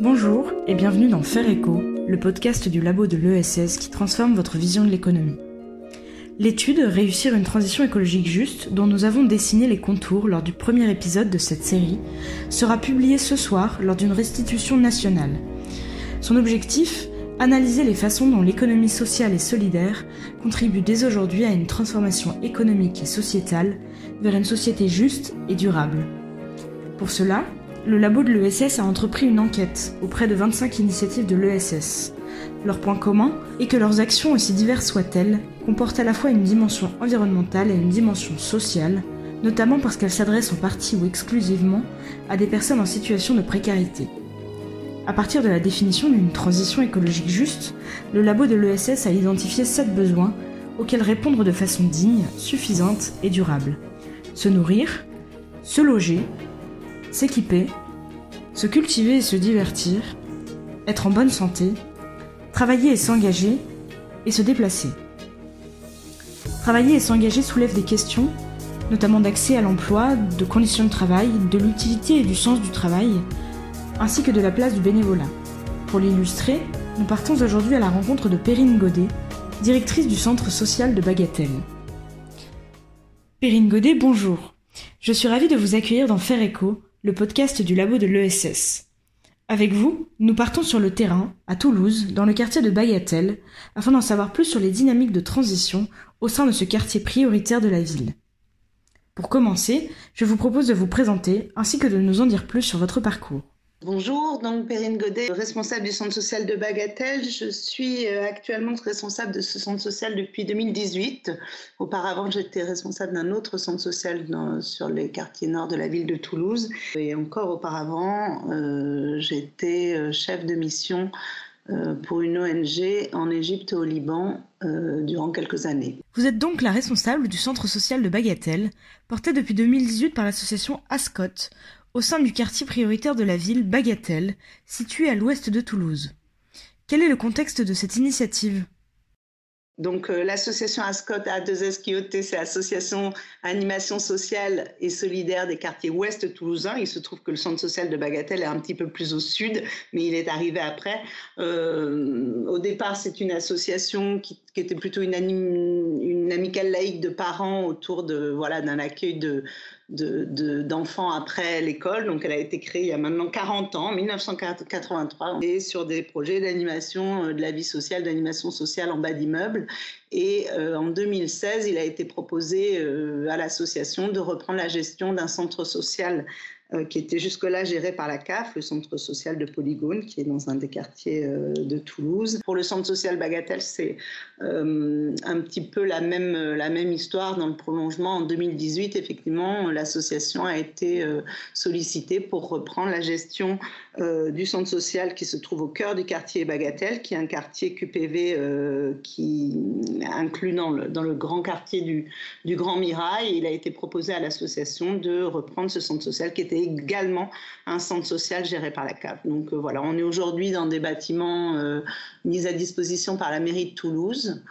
Bonjour et bienvenue dans Faire Écho, le podcast du labo de l'ESS qui transforme votre vision de l'économie. L'étude Réussir une transition écologique juste, dont nous avons dessiné les contours lors du premier épisode de cette série, sera publiée ce soir lors d'une restitution nationale. Son objectif Analyser les façons dont l'économie sociale et solidaire contribue dès aujourd'hui à une transformation économique et sociétale vers une société juste et durable. Pour cela, le labo de l'ESS a entrepris une enquête auprès de 25 initiatives de l'ESS. Leur point commun est que leurs actions, aussi diverses soient-elles, comportent à la fois une dimension environnementale et une dimension sociale, notamment parce qu'elles s'adressent en partie ou exclusivement à des personnes en situation de précarité. À partir de la définition d'une transition écologique juste, le labo de l'ESS a identifié sept besoins auxquels répondre de façon digne, suffisante et durable. Se nourrir, se loger, s'équiper, se cultiver et se divertir, être en bonne santé, travailler et s'engager, et se déplacer. Travailler et s'engager soulève des questions, notamment d'accès à l'emploi, de conditions de travail, de l'utilité et du sens du travail, ainsi que de la place du bénévolat. Pour l'illustrer, nous partons aujourd'hui à la rencontre de Perrine Godet, directrice du centre social de Bagatelle. Perrine Godet, bonjour. Je suis ravie de vous accueillir dans Faire Écho, le podcast du labo de l'ESS. Avec vous, nous partons sur le terrain, à Toulouse, dans le quartier de Bagatelle, afin d'en savoir plus sur les dynamiques de transition au sein de ce quartier prioritaire de la ville. Pour commencer, je vous propose de vous présenter ainsi que de nous en dire plus sur votre parcours. Bonjour, donc Perrine Godet, responsable du centre social de Bagatelle. Je suis euh, actuellement responsable de ce centre social depuis 2018. Auparavant, j'étais responsable d'un autre centre social sur les quartiers nord de la ville de Toulouse. Et encore auparavant, euh, j'étais euh, chef de mission pour une ONG en Égypte et au Liban durant quelques années. Vous êtes donc la responsable du centre social de Bagatelle, porté depuis 2018 par l'association ASCOT, au sein du quartier prioritaire de la ville, Bagatelle, situé à l'ouest de Toulouse. Quel est le contexte de cette initiative? Donc euh, l'association ASCOT A2S c'est Association Animation Sociale et Solidaire des quartiers ouest toulousains. Il se trouve que le centre social de Bagatelle est un petit peu plus au sud, mais il est arrivé après. Euh, au départ, c'est une association qui, était plutôt une, une, amicale laïque de parents autour de voilà d'un accueil de, d'enfants après l'école. Donc, elle a été créée il y a maintenant 40 ans, 1983, et sur des projets d'animation euh, de la vie sociale, d'animation sociale en bas d'immeuble. Et euh, en 2016, il a été proposé euh, à l'association de reprendre la gestion d'un centre social qui était jusque-là géré par la CAF, le centre social de Polygone, qui est dans un des quartiers euh, de Toulouse. Pour le centre social Bagatelle, c'est euh, un petit peu la même, histoire dans le prolongement. En 2018, effectivement, l'association a été sollicitée pour reprendre la gestion du centre social qui se trouve au cœur du quartier Bagatelle, qui est un quartier QPV qui inclut dans le, dans le grand quartier du Grand Mirail. Il a été proposé à l'association de reprendre ce centre social qui était également un centre social géré par la CAF. Donc euh, voilà, on est aujourd'hui dans des bâtiments euh, mis à disposition par la mairie de Toulouse.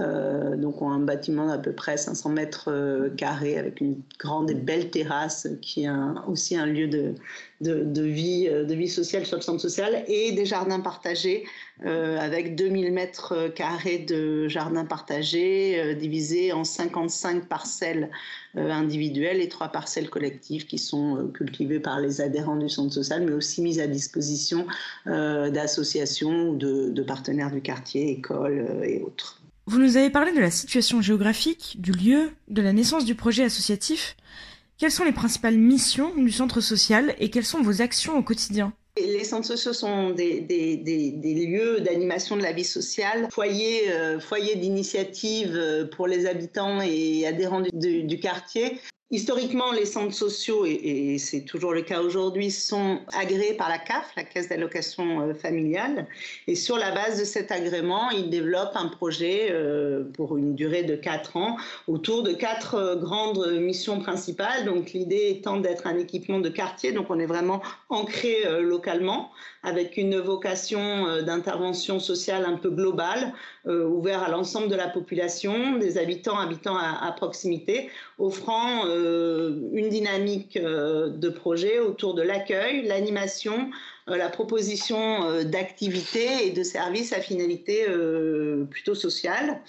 Euh, donc on a un bâtiment d'à peu près 500 mètres carrés avec une grande et belle terrasse qui est aussi un lieu de, de, vie, sociale sur le centre social et des jardins partagés avec 2000 mètres carrés de jardins partagés divisés en 55 parcelles euh, individuelles et trois parcelles collectives qui sont euh, cultivées par les adhérents du centre social, mais aussi mises à disposition euh, d'associations ou de, partenaires du quartier, écoles et autres. Vous nous avez parlé de la situation géographique, du lieu, de la naissance du projet associatif. Quelles sont les principales missions du centre social et quelles sont vos actions au quotidien? Les centres sociaux sont des, lieux d'animation de la vie sociale, foyers euh, foyer d'initiative euh, pour les habitants et adhérents du quartier. Historiquement, les centres sociaux, et, c'est toujours le cas aujourd'hui, sont agréés par la CAF, la Caisse d'allocation euh, familiale. Et sur la base de cet agrément, ils développent un projet euh, pour une durée de quatre ans autour de quatre euh, grandes missions principales. Donc l'idée étant d'être un équipement de quartier, donc on est vraiment ancré localement avec une vocation d'intervention sociale un peu globale, ouvert à l'ensemble de la population, des habitants, habitants à, proximité, offrant une dynamique de projet autour de l'accueil, l'animation, la proposition d'activités et de services à finalité plutôt sociale.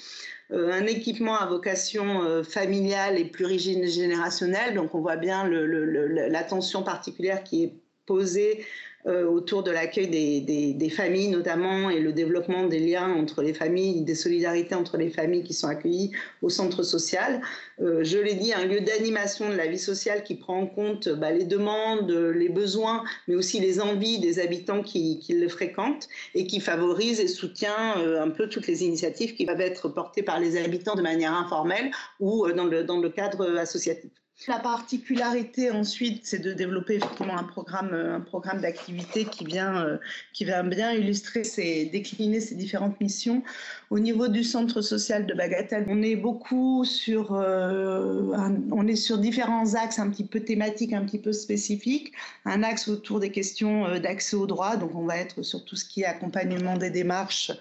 un équipement à vocation familiale et plurigénérationnelle, donc on voit bien l'attention particulière qui est posée euh, autour de l'accueil des, familles notamment et le développement des liens entre les familles, des solidarités entre les familles qui sont accueillies au centre social. Euh, je l'ai dit, un lieu d'animation de la vie sociale qui prend en compte bah, les demandes, les besoins, mais aussi les envies des habitants qui, le fréquentent et qui favorise et soutient euh, un peu toutes les initiatives qui peuvent être portées par les habitants de manière informelle ou dans le cadre associatif. La particularité ensuite, c'est de développer effectivement un programme, un programme d'activité qui vient, euh, qui va bien illustrer, ces, décliner ces différentes missions. Au niveau du centre social de Bagatelle, on est beaucoup sur, euh, on est sur différents axes un petit peu thématiques, un petit peu spécifiques. Un axe autour des questions euh, d'accès aux droits, donc on va être sur tout ce qui est accompagnement des démarches,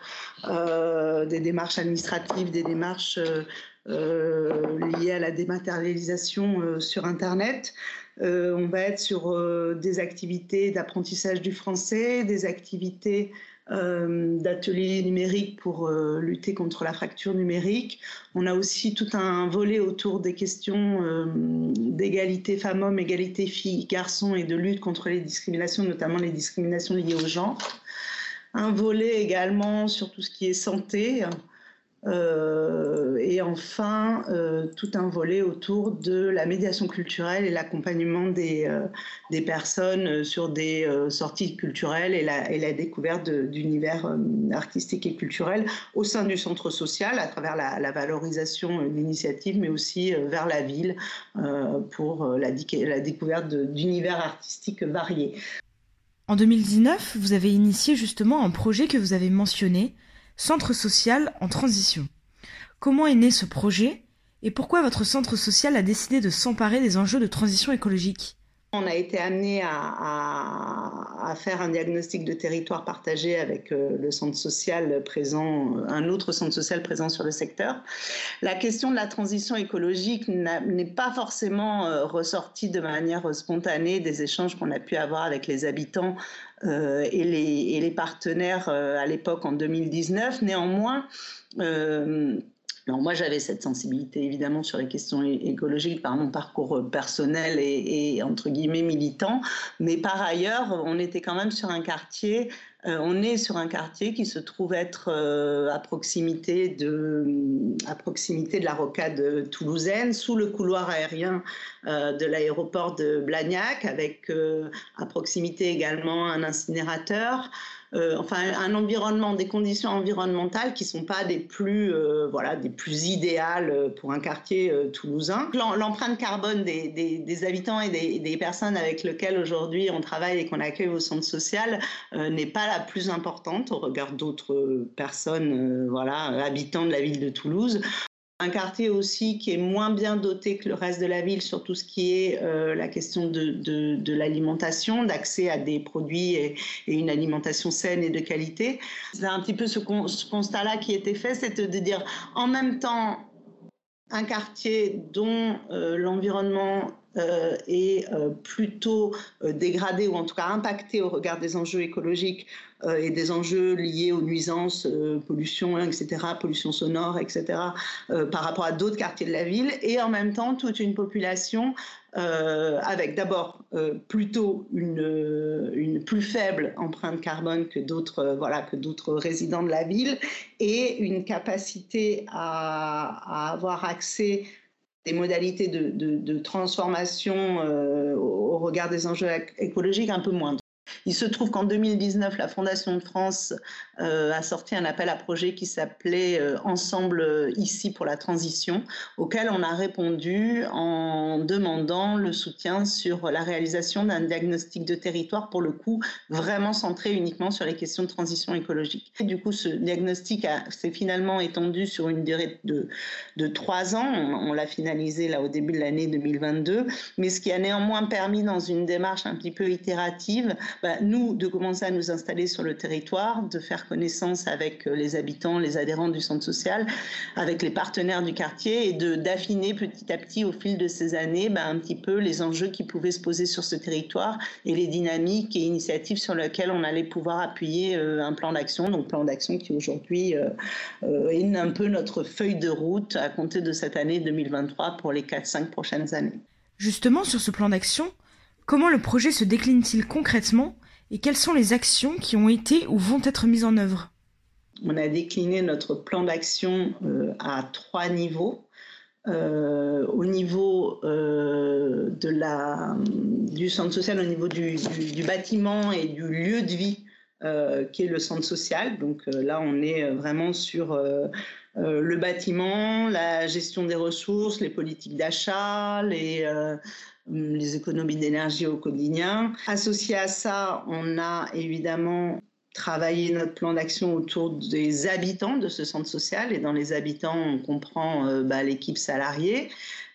des démarches administratives, des démarches euh, liées à la dématérialisation euh, sur Internet. Euh, on va être sur des activités d'apprentissage du français, des activités d'ateliers numériques pour lutter contre la fracture numérique. On a aussi tout un volet autour des questions d'égalité femmes-hommes, égalité filles-garçons et de lutte contre les discriminations, notamment les discriminations liées au genre. Un volet également sur tout ce qui est santé, euh, et enfin, euh, tout un volet autour de la médiation culturelle et l'accompagnement des, euh, personnes sur des sorties culturelles et la, découverte d'univers artistiques et culturels au sein du centre social à travers la, la valorisation d'initiatives, mais aussi vers la ville pour la découverte d'univers artistiques variés. En 2019, vous avez initié justement un projet que vous avez mentionné, Centre social en transition. Comment est né ce projet et pourquoi votre centre social a décidé de s'emparer des enjeux de transition écologique? On a été amené à, faire un diagnostic de territoire partagé avec euh, le centre social présent, un autre centre social présent sur le secteur. La question de la transition écologique n'est pas forcément euh, ressortie de manière spontanée des échanges qu'on a pu avoir avec les habitants euh, et, les, partenaires à l'époque en 2019. Néanmoins, alors moi, j'avais cette sensibilité évidemment sur les questions écologiques par mon parcours euh, personnel et, entre guillemets militant, mais par ailleurs, on était quand même sur un quartier. Euh, on est sur un quartier qui se trouve être euh, à proximité de à proximité de la rocade toulousaine, sous le couloir aérien de l'aéroport de Blagnac, avec à proximité également un incinérateur. Euh, enfin un environnement, des conditions environnementales qui sont pas des plus, euh, voilà, des plus idéales pour un quartier euh, toulousain. L'empreinte carbone des, habitants et des, personnes avec lesquelles aujourd'hui on travaille et qu'on accueille au centre social n'est pas la plus importante au regard d'autres personnes, voilà, habitants de la ville de Toulouse. Un quartier aussi qui est moins bien doté que le reste de la ville sur tout ce qui est euh, la question de, de, l'alimentation, d'accès à des produits et, une alimentation saine et de qualité. C'est un petit peu ce, constat-là qui était fait, c'est de dire en même temps un quartier dont euh, l'environnement euh, est plutôt dégradé ou en tout cas impacté au regard des enjeux écologiques et des enjeux liés aux nuisances, euh, pollution, etc., pollution sonore, etc., euh, par rapport à d'autres quartiers de la ville, et en même temps toute une population avec d'abord plutôt une, plus faible empreinte carbone que d'autres voilà, que d'autres résidents de la ville, et une capacité à, avoir accès des modalités de, transformation au regard des enjeux écologiques un peu moindres. Il se trouve qu'en 2019, la Fondation de France euh, a sorti un appel à projet qui s'appelait euh, Ensemble euh, ici pour la transition, auquel on a répondu en demandant le soutien sur la réalisation d'un diagnostic de territoire, pour le coup, vraiment centré uniquement sur les questions de transition écologique. Et du coup, ce diagnostic s'est finalement étendu sur une durée de, de trois ans. On, l'a finalisé là au début de l'année 2022, mais ce qui a néanmoins permis, dans une démarche un petit peu itérative, bah, nous, de commencer à nous installer sur le territoire, de faire connaissance avec les habitants, les adhérents du centre social, avec les partenaires du quartier et d'affiner petit à petit au fil de ces années bah, un petit peu les enjeux qui pouvaient se poser sur ce territoire et les dynamiques et initiatives sur lesquelles on allait pouvoir appuyer un plan d'action. Donc plan d'action qui aujourd'hui est un peu notre feuille de route à compter de cette année 2023 pour les 4-5 prochaines années. Justement, sur ce plan d'action, comment le projet se décline-t-il concrètement? Et quelles sont les actions qui ont été ou vont être mises en œuvre? On a décliné notre plan d'action euh, à trois niveaux. Euh, au niveau euh, du centre social, au niveau du, bâtiment et du lieu de vie qui est le centre social. Donc là, on est vraiment sur le bâtiment, la gestion des ressources, les politiques d'achat, les, les économies d'énergie au quotidien. Associé à ça, on a évidemment travaillé notre plan d'action autour des habitants de ce centre social. Et dans les habitants, on comprend euh, bah, l'équipe salariée,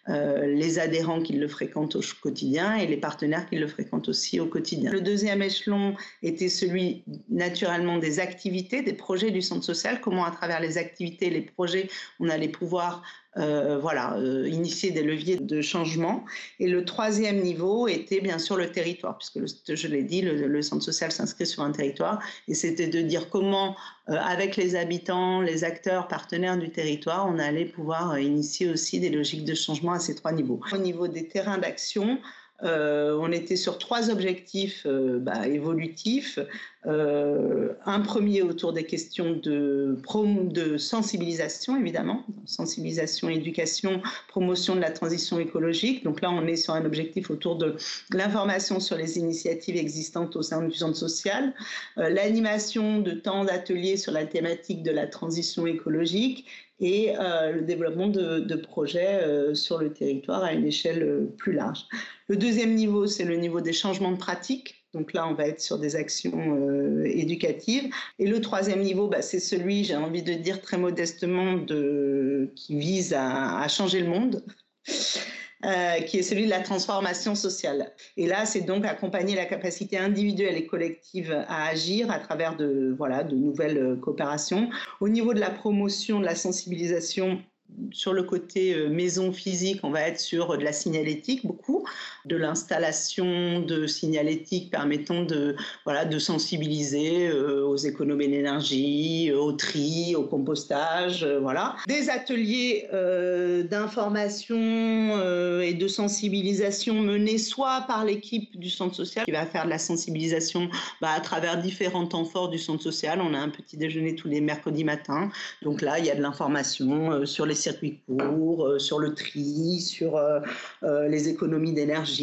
euh, les adhérents qui le fréquentent au quotidien et les partenaires qui le fréquentent aussi au quotidien. Le deuxième échelon était celui naturellement des activités, des projets du centre social, comment à travers les activités, les projets, on allait pouvoir euh, voilà, euh, initier des leviers de changement. Et le troisième niveau était bien sûr le territoire, puisque je l'ai dit, le, centre social s'inscrit sur un territoire, et c'était de dire comment, euh, avec les habitants, les acteurs, partenaires du territoire, on allait pouvoir initier aussi des logiques de changement à ces trois niveaux. Au niveau des terrains d'action, euh, on était sur trois objectifs euh, bah, évolutifs. Euh, un premier autour des questions de, de sensibilisation, évidemment, sensibilisation, éducation, promotion de la transition écologique. Donc là, on est sur un objectif autour de l'information sur les initiatives existantes au sein du centre social, l'animation de temps d'ateliers sur la thématique de la transition écologique et euh, le développement de, projets euh, sur le territoire à une échelle euh, plus large. Le deuxième niveau, c'est le niveau des changements de pratiques. Donc là, on va être sur des actions éducatives. Et le troisième niveau, bah, c'est celui, j'ai envie de dire très modestement, de, qui vise à changer le monde. Euh, qui est celui de la transformation sociale. Et là, c'est donc accompagner la capacité individuelle et collective à agir à travers de, voilà, de nouvelles euh, coopérations. Au niveau de la promotion, de la sensibilisation, sur le côté euh, maison physique, on va être sur de la signalétique beaucoup, de l'installation de signalétique permettant de, voilà, de sensibiliser euh, aux économies d'énergie, au tri, au compostage, euh, voilà. Des ateliers d'information et de sensibilisation menés soit par l'équipe du centre social qui va faire de la sensibilisation bah, à travers différents temps forts du centre social. On a un petit déjeuner tous les mercredis matins. Donc là, il y a de l'information sur les circuits courts, euh, sur le tri, sur euh, euh, les économies d'énergie.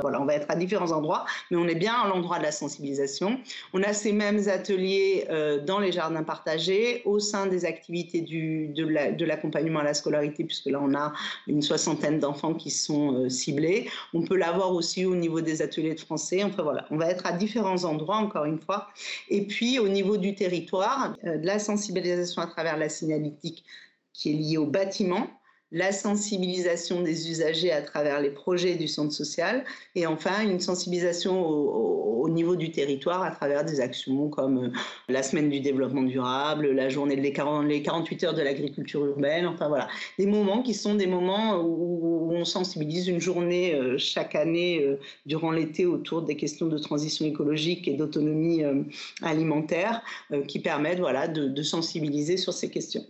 Voilà, on va être à différents endroits, mais on est bien à l'endroit de la sensibilisation. On a ces mêmes ateliers dans les jardins partagés, au sein des activités de l'accompagnement à la scolarité, puisque là on a une soixantaine d'enfants qui sont ciblés. On peut l'avoir aussi au niveau des ateliers de français. Enfin voilà, on va être à différents endroits, encore une fois. Et puis au niveau du territoire, de la sensibilisation à travers la signalétique qui est lié au bâtiment, la sensibilisation des usagers à travers les projets du centre social et enfin une sensibilisation au, niveau du territoire à travers des actions comme euh, la semaine du développement durable, la journée des 48 heures de l'agriculture urbaine, enfin voilà, des moments qui sont des moments où on sensibilise une journée euh, chaque année euh, durant l'été autour des questions de transition écologique et d'autonomie alimentaire qui permettent voilà, de sensibiliser sur ces questions.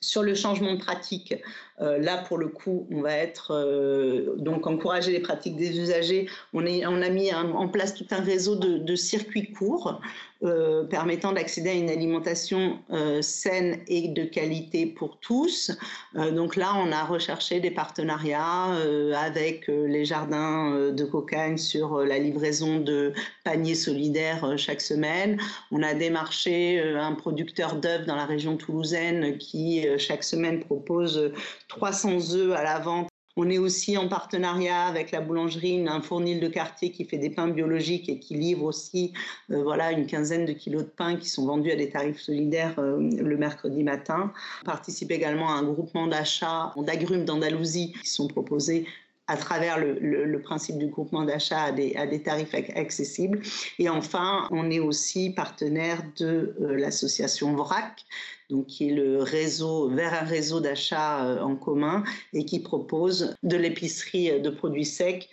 Sur le changement de pratique, euh, là pour le coup, on va être euh, donc encourager les pratiques des usagers. On, a mis en place tout un réseau de circuits courts euh, permettant d'accéder à une alimentation saine et de qualité pour tous. Donc là, on a recherché des partenariats avec les jardins de Cocagne sur la livraison de paniers solidaires chaque semaine. On a démarché un producteur d'œufs dans la région toulousaine qui chaque semaine propose 300 œufs à la vente on est aussi en partenariat avec la boulangerie, un fournil de quartier qui fait des pains biologiques et qui livre aussi euh, voilà, une quinzaine de kilos de pain qui sont vendus à des tarifs solidaires euh, le mercredi matin. On participe également à un groupement d'achat d'agrumes d'Andalousie qui sont proposés à travers le, principe du groupement d'achat à des, à des, tarifs accessibles. Et enfin, on est aussi partenaire de l'association VRAC, donc qui est le réseau vers un réseau d'achat euh, en commun et qui propose de l'épicerie euh, de produits secs.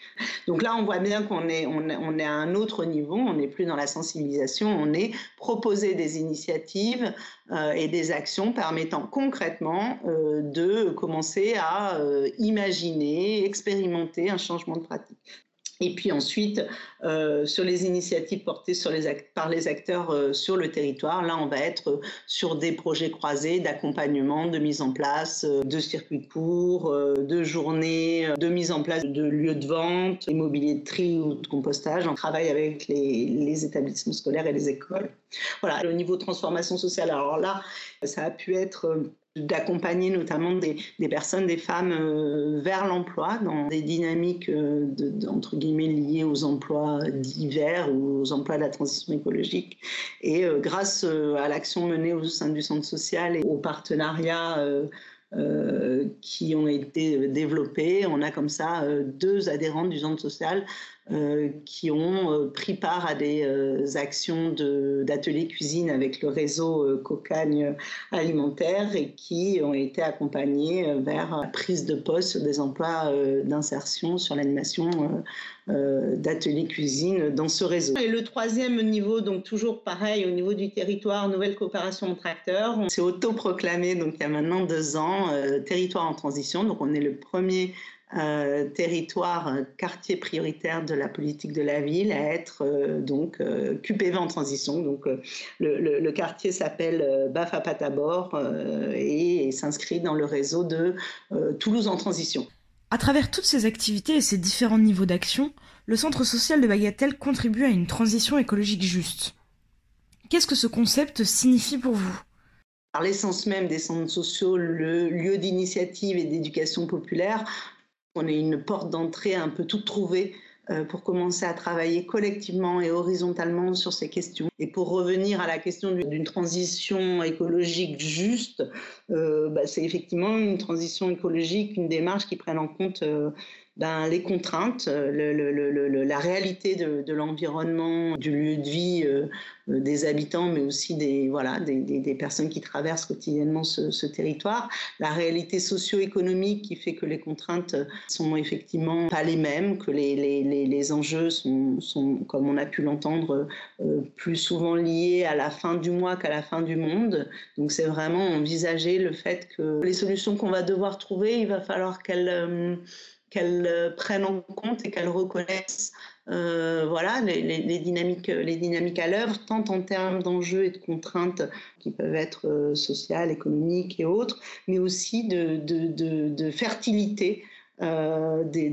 Donc là, on voit bien qu'on est, on, est à un autre niveau, on n'est plus dans la sensibilisation, on est proposer des initiatives euh, et des actions permettant concrètement de commencer à imaginer, expérimenter un changement de pratique. Et puis ensuite, euh, sur les initiatives portées par les acteurs euh, sur le territoire, là, on va être sur des projets croisés d'accompagnement, de mise en place euh, de circuits courts, de journées, de mise en place de lieux de vente, immobilier de tri ou de compostage. On travaille avec les, les établissements scolaires et les écoles. Voilà, le niveau transformation sociale. Alors là, ça a pu être d'accompagner notamment des, personnes, des femmes euh, vers l'emploi dans des dynamiques euh, entre guillemets liées aux emplois divers ou aux emplois de la transition écologique. Et euh, grâce à l'action menée au sein du centre social et au partenariat qui ont été développés, on a comme ça deux adhérentes du centre social qui ont euh, pris part à des euh, actions d'ateliers cuisine avec le réseau Cocagne alimentaire et qui ont été accompagnés vers la prise de poste sur des emplois d'insertion sur l'animation d'ateliers cuisine dans ce réseau. Et le troisième niveau, donc toujours pareil au niveau du territoire, nouvelle coopération entre acteurs, on s'est autoproclamé donc il y a maintenant deux ans territoire en transition. Donc on est le premier euh, territoire, euh, quartier prioritaire de la politique de la ville à être euh, donc QPV en transition. Donc le, quartier s'appelle Bafa Patabor et, et s'inscrit dans le réseau de Toulouse en transition. À travers toutes ces activités et ces différents niveaux d'action, le centre social de Bagatelle contribue à une transition écologique juste. Qu'est-ce que ce concept signifie pour vous? Par l'essence même des centres sociaux, le lieu d'initiative et d'éducation populaire, on est une porte d'entrée un peu toute trouvée euh, pour commencer à travailler collectivement et horizontalement sur ces questions. Et pour revenir à la question d'une transition écologique juste, euh, bah, c'est effectivement une transition écologique, une démarche qui prenne en compte euh, ben, les contraintes, euh, la réalité de, l'environnement, du lieu de vie euh, euh, des habitants, mais aussi des, voilà, des, personnes qui traversent quotidiennement ce, territoire, la réalité socio-économique qui fait que les contraintes sont effectivement pas les mêmes, que les, les, enjeux sont, sont, comme on a pu l'entendre, plus souvent liés à la fin du mois qu'à la fin du monde. Donc c'est vraiment envisager le fait que les solutions qu'on va devoir trouver, il va falloir qu'elles qu'elles euh, prennent en compte et qu'elles reconnaissent euh, voilà, les, dynamiques, les dynamiques à l'œuvre, tant en termes d'enjeux et de contraintes qui peuvent être euh, sociales, économiques et autres, mais aussi de fertilité euh, des,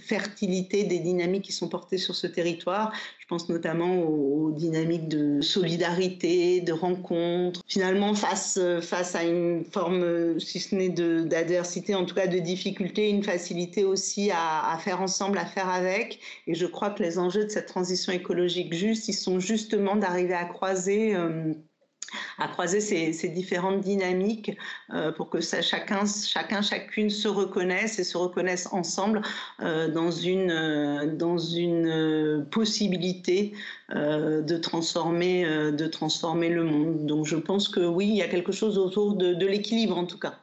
fertilités, des dynamiques qui sont portées sur ce territoire. Je pense notamment aux, dynamiques de solidarité, de rencontre. Finalement, face, face à une forme, si ce n'est d'adversité, en tout cas de difficulté, une facilité aussi à, faire ensemble, à faire avec. Et je crois que les enjeux de cette transition écologique juste, ils sont justement d'arriver à croiser. Euh, à croiser ces, différentes dynamiques euh, pour que chacun, chacun, chacune se reconnaisse et se reconnaisse ensemble euh, dans une, euh, dans une possibilité de, transformer, de transformer le monde. Donc je pense que oui, il y a quelque chose autour de, l'équilibre en tout cas,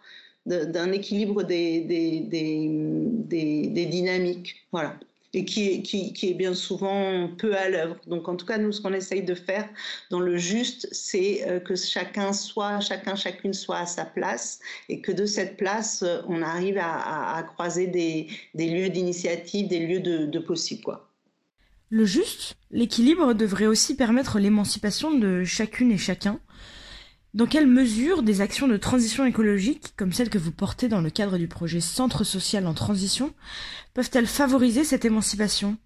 d'un équilibre des, des, des, des dynamiques. Voilà et qui est, bien souvent peu à l'œuvre. Donc en tout cas, nous, ce qu'on essaye de faire dans le juste, c'est euh, que chacun soit, chacun, chacune soit à sa place et que de cette place, euh, on arrive à, croiser des, lieux d'initiative, des lieux de, possible. Le juste, l'équilibre devrait aussi permettre l'émancipation de chacune et chacun, dans quelle mesure des actions de transition écologique, comme celles que vous portez dans le cadre du projet Centre social en transition, peuvent-elles favoriser cette émancipation?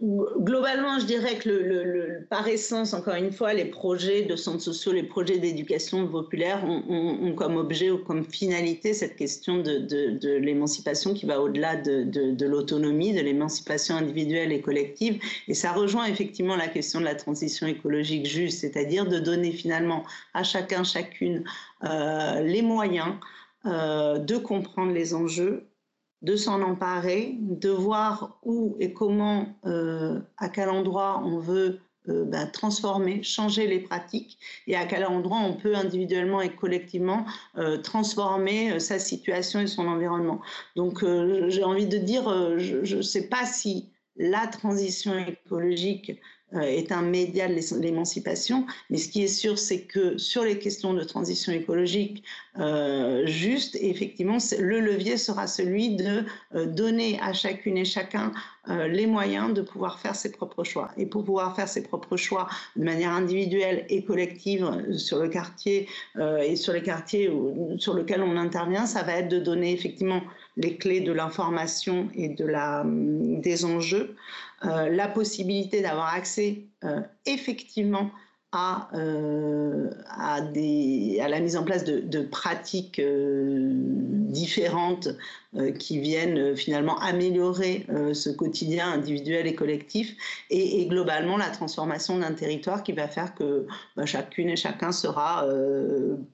Globalement, je dirais que par essence, encore une fois, les projets de centres sociaux, les projets d'éducation populaire ont, comme objet ou comme finalité cette question de, l'émancipation qui va au-delà de, l'autonomie, de l'émancipation individuelle et collective. Et ça rejoint effectivement la question de la transition écologique juste, c'est-à-dire de donner finalement à chacun, chacune euh, les moyens de comprendre les enjeux, de s'en emparer, de voir où et comment, à quel endroit on veut euh, bah, transformer, changer les pratiques et à quel endroit on peut individuellement et collectivement euh, transformer euh, sa situation et son environnement. Donc j'ai envie de dire, je ne sais pas si la transition écologique euh, est un média de l'émancipation, mais ce qui est sûr, c'est que sur les questions de transition écologique euh, juste, effectivement, le levier sera celui de euh, donner à chacune et chacun les moyens de pouvoir faire ses propres choix. Et pour pouvoir faire ses propres choix de manière individuelle et collective sur le quartier et sur les quartiers sur lesquels on intervient, ça va être de donner effectivement les clés de l'information et de la, des enjeux, euh, la possibilité d'avoir accès euh, effectivement à, euh, à, la mise en place de, de pratiques différentes qui viennent finalement améliorer ce quotidien individuel et collectif et, globalement la transformation d'un territoire qui va faire que bah, chacune et chacun sera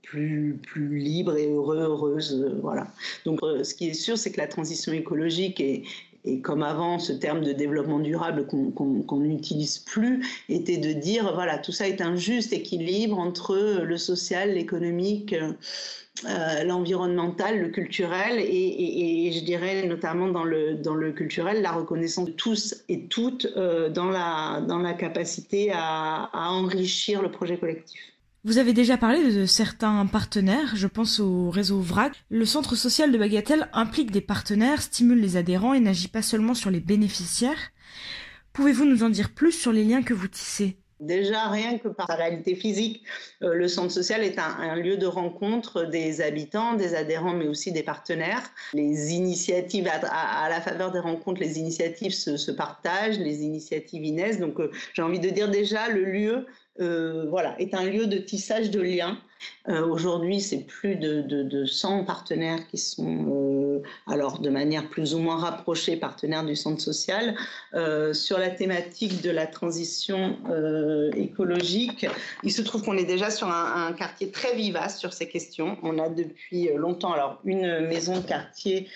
plus, plus libre et heureux, heureuse. voilà. Donc ce qui est sûr, c'est que la transition écologique est, et comme avant, ce terme de développement durable qu'on n'utilise plus était de dire, voilà, tout ça est un juste équilibre entre le social, l'économique, euh, l'environnemental, le culturel, et, je dirais notamment dans le, dans le culturel, la reconnaissance de tous et toutes euh, dans, la, dans la capacité à enrichir le projet collectif. Vous avez déjà parlé de certains partenaires, je pense au réseau VRAC. Le centre social de Bagatelle implique des partenaires, stimule les adhérents et n'agit pas seulement sur les bénéficiaires. Pouvez-vous nous en dire plus sur les liens que vous tissez? Déjà, rien que par sa réalité physique, euh, le centre social est un, lieu de rencontre des habitants, des adhérents, mais aussi des partenaires. Les initiatives, à, la faveur des rencontres, les initiatives se, partagent, les initiatives naissent. Donc, euh, j'ai envie de dire déjà, le lieu euh, voilà, est un lieu de tissage de liens. Euh, aujourd'hui, c'est plus de, de, 100 partenaires qui sont, euh, alors de manière plus ou moins rapprochée, partenaires du centre social. sur la thématique de la transition écologique, il se trouve qu'on est déjà sur un, un, quartier très vivace sur ces questions. On a depuis longtemps alors une maison de quartier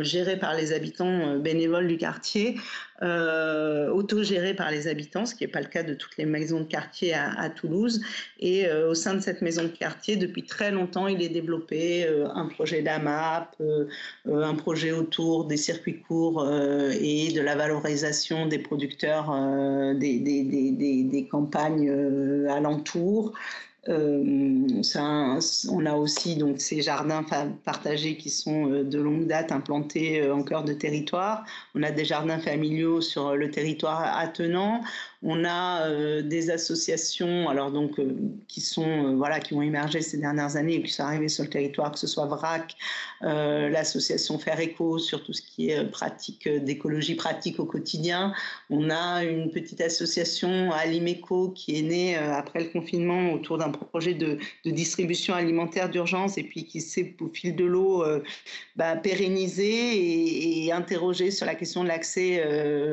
gérée par les habitants bénévoles du quartier, euh, autogérée par les habitants, ce qui n'est pas le cas de toutes les maisons de quartier à, Toulouse. Et euh, au sein de cette maison de quartier, depuis très longtemps, il est développé euh, un projet d'AMAP, un projet autour des circuits courts et de la valorisation des producteurs des, des, campagnes alentours. Euh, on a aussi donc ces jardins partagés qui sont euh, de longue date implantés euh, en cœur de territoire. On a des jardins familiaux sur le territoire attenant. On a euh, des associations, alors donc euh, qui sont euh, voilà qui ont émergé ces dernières années et qui sont arrivées sur le territoire, que ce soit VRAC, l'association Faire Éco sur tout ce qui est pratique d'écologie pratique au quotidien. On a une petite association Alimeco qui est née après le confinement autour d'un projet de, distribution alimentaire d'urgence et puis qui s'est au fil de l'eau bah, pérennisé et, et interrogé sur la question de l'accès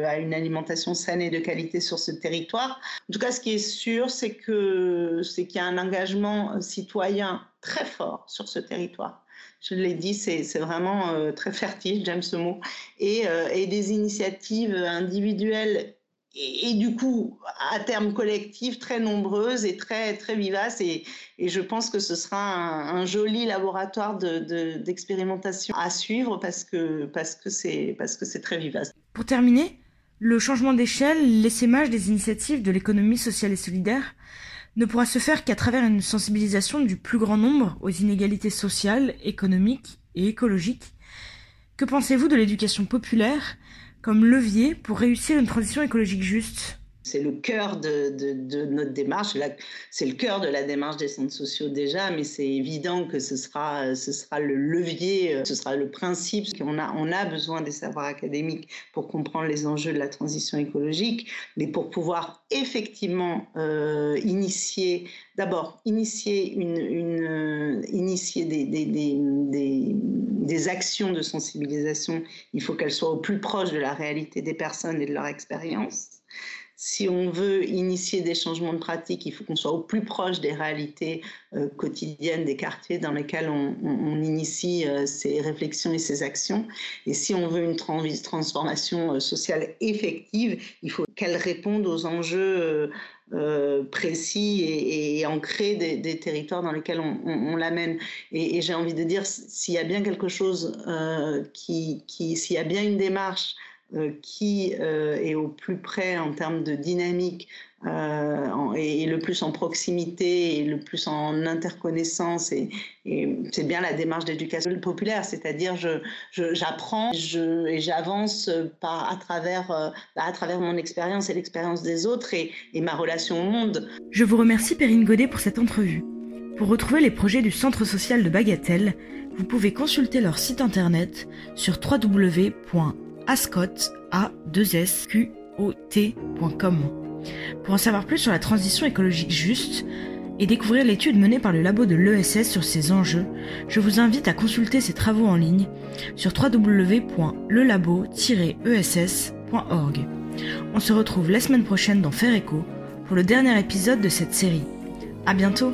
à une alimentation saine et de qualité sur ce territoire. En tout cas, ce qui est sûr, c'est que c'est qu'il y a un engagement citoyen très fort sur ce territoire. Je l'ai dit, c'est vraiment euh, très fertile, j'aime ce mot, et, euh, et, des initiatives individuelles et, du coup, à terme collectif, très nombreuses et très, très vivaces. Et, et je pense que ce sera un, joli laboratoire d'expérimentation de, à suivre parce que parce que c'est très vivace. Pour terminer, le changement d'échelle, l'essaimage des initiatives de l'économie sociale et solidaire ne pourra se faire qu'à travers une sensibilisation du plus grand nombre aux inégalités sociales, économiques et écologiques. Que pensez-vous de l'éducation populaire comme levier pour réussir une transition écologique juste? C'est le cœur de, notre démarche, c'est le cœur de la démarche des centres sociaux déjà, mais c'est évident que ce sera, le levier, ce sera le principe. On a, besoin des savoirs académiques pour comprendre les enjeux de la transition écologique, mais pour pouvoir effectivement euh, initier, d'abord initier, des, des actions de sensibilisation, il faut qu'elles soient au plus proche de la réalité des personnes et de leur expérience Si on veut initier des changements de pratique, il faut qu'on soit au plus proche des réalités euh, quotidiennes des quartiers dans lesquels on, initie euh, ces réflexions et ces actions. Et si on veut une transformation euh, sociale effective, il faut qu'elle réponde aux enjeux précis et, ancrés des, territoires dans lesquels on, l'amène. Et, j'ai envie de dire, s'il y a bien quelque chose qui, s'il y a bien une démarche euh, qui euh, est au plus près en termes de dynamique euh, et, le plus en proximité et le plus en interconnaissance. Et, c'est bien la démarche d'éducation populaire, c'est-à-dire j'apprends je, et j'avance à, travers, à travers mon expérience et l'expérience des autres et, et ma relation au monde. Je vous remercie Perrine Godet pour cette entrevue. Pour retrouver les projets du Centre social de Bagatelle, vous pouvez consulter leur site internet sur www ascot, a 2 s. Pour en savoir plus sur la transition écologique juste et découvrir l'étude menée par le labo de l'ESS sur ces enjeux, je vous invite à consulter ces travaux en ligne sur www.lelabo-ess.org. On se retrouve la semaine prochaine dans Faire Écho pour le dernier épisode de cette série. À bientôt!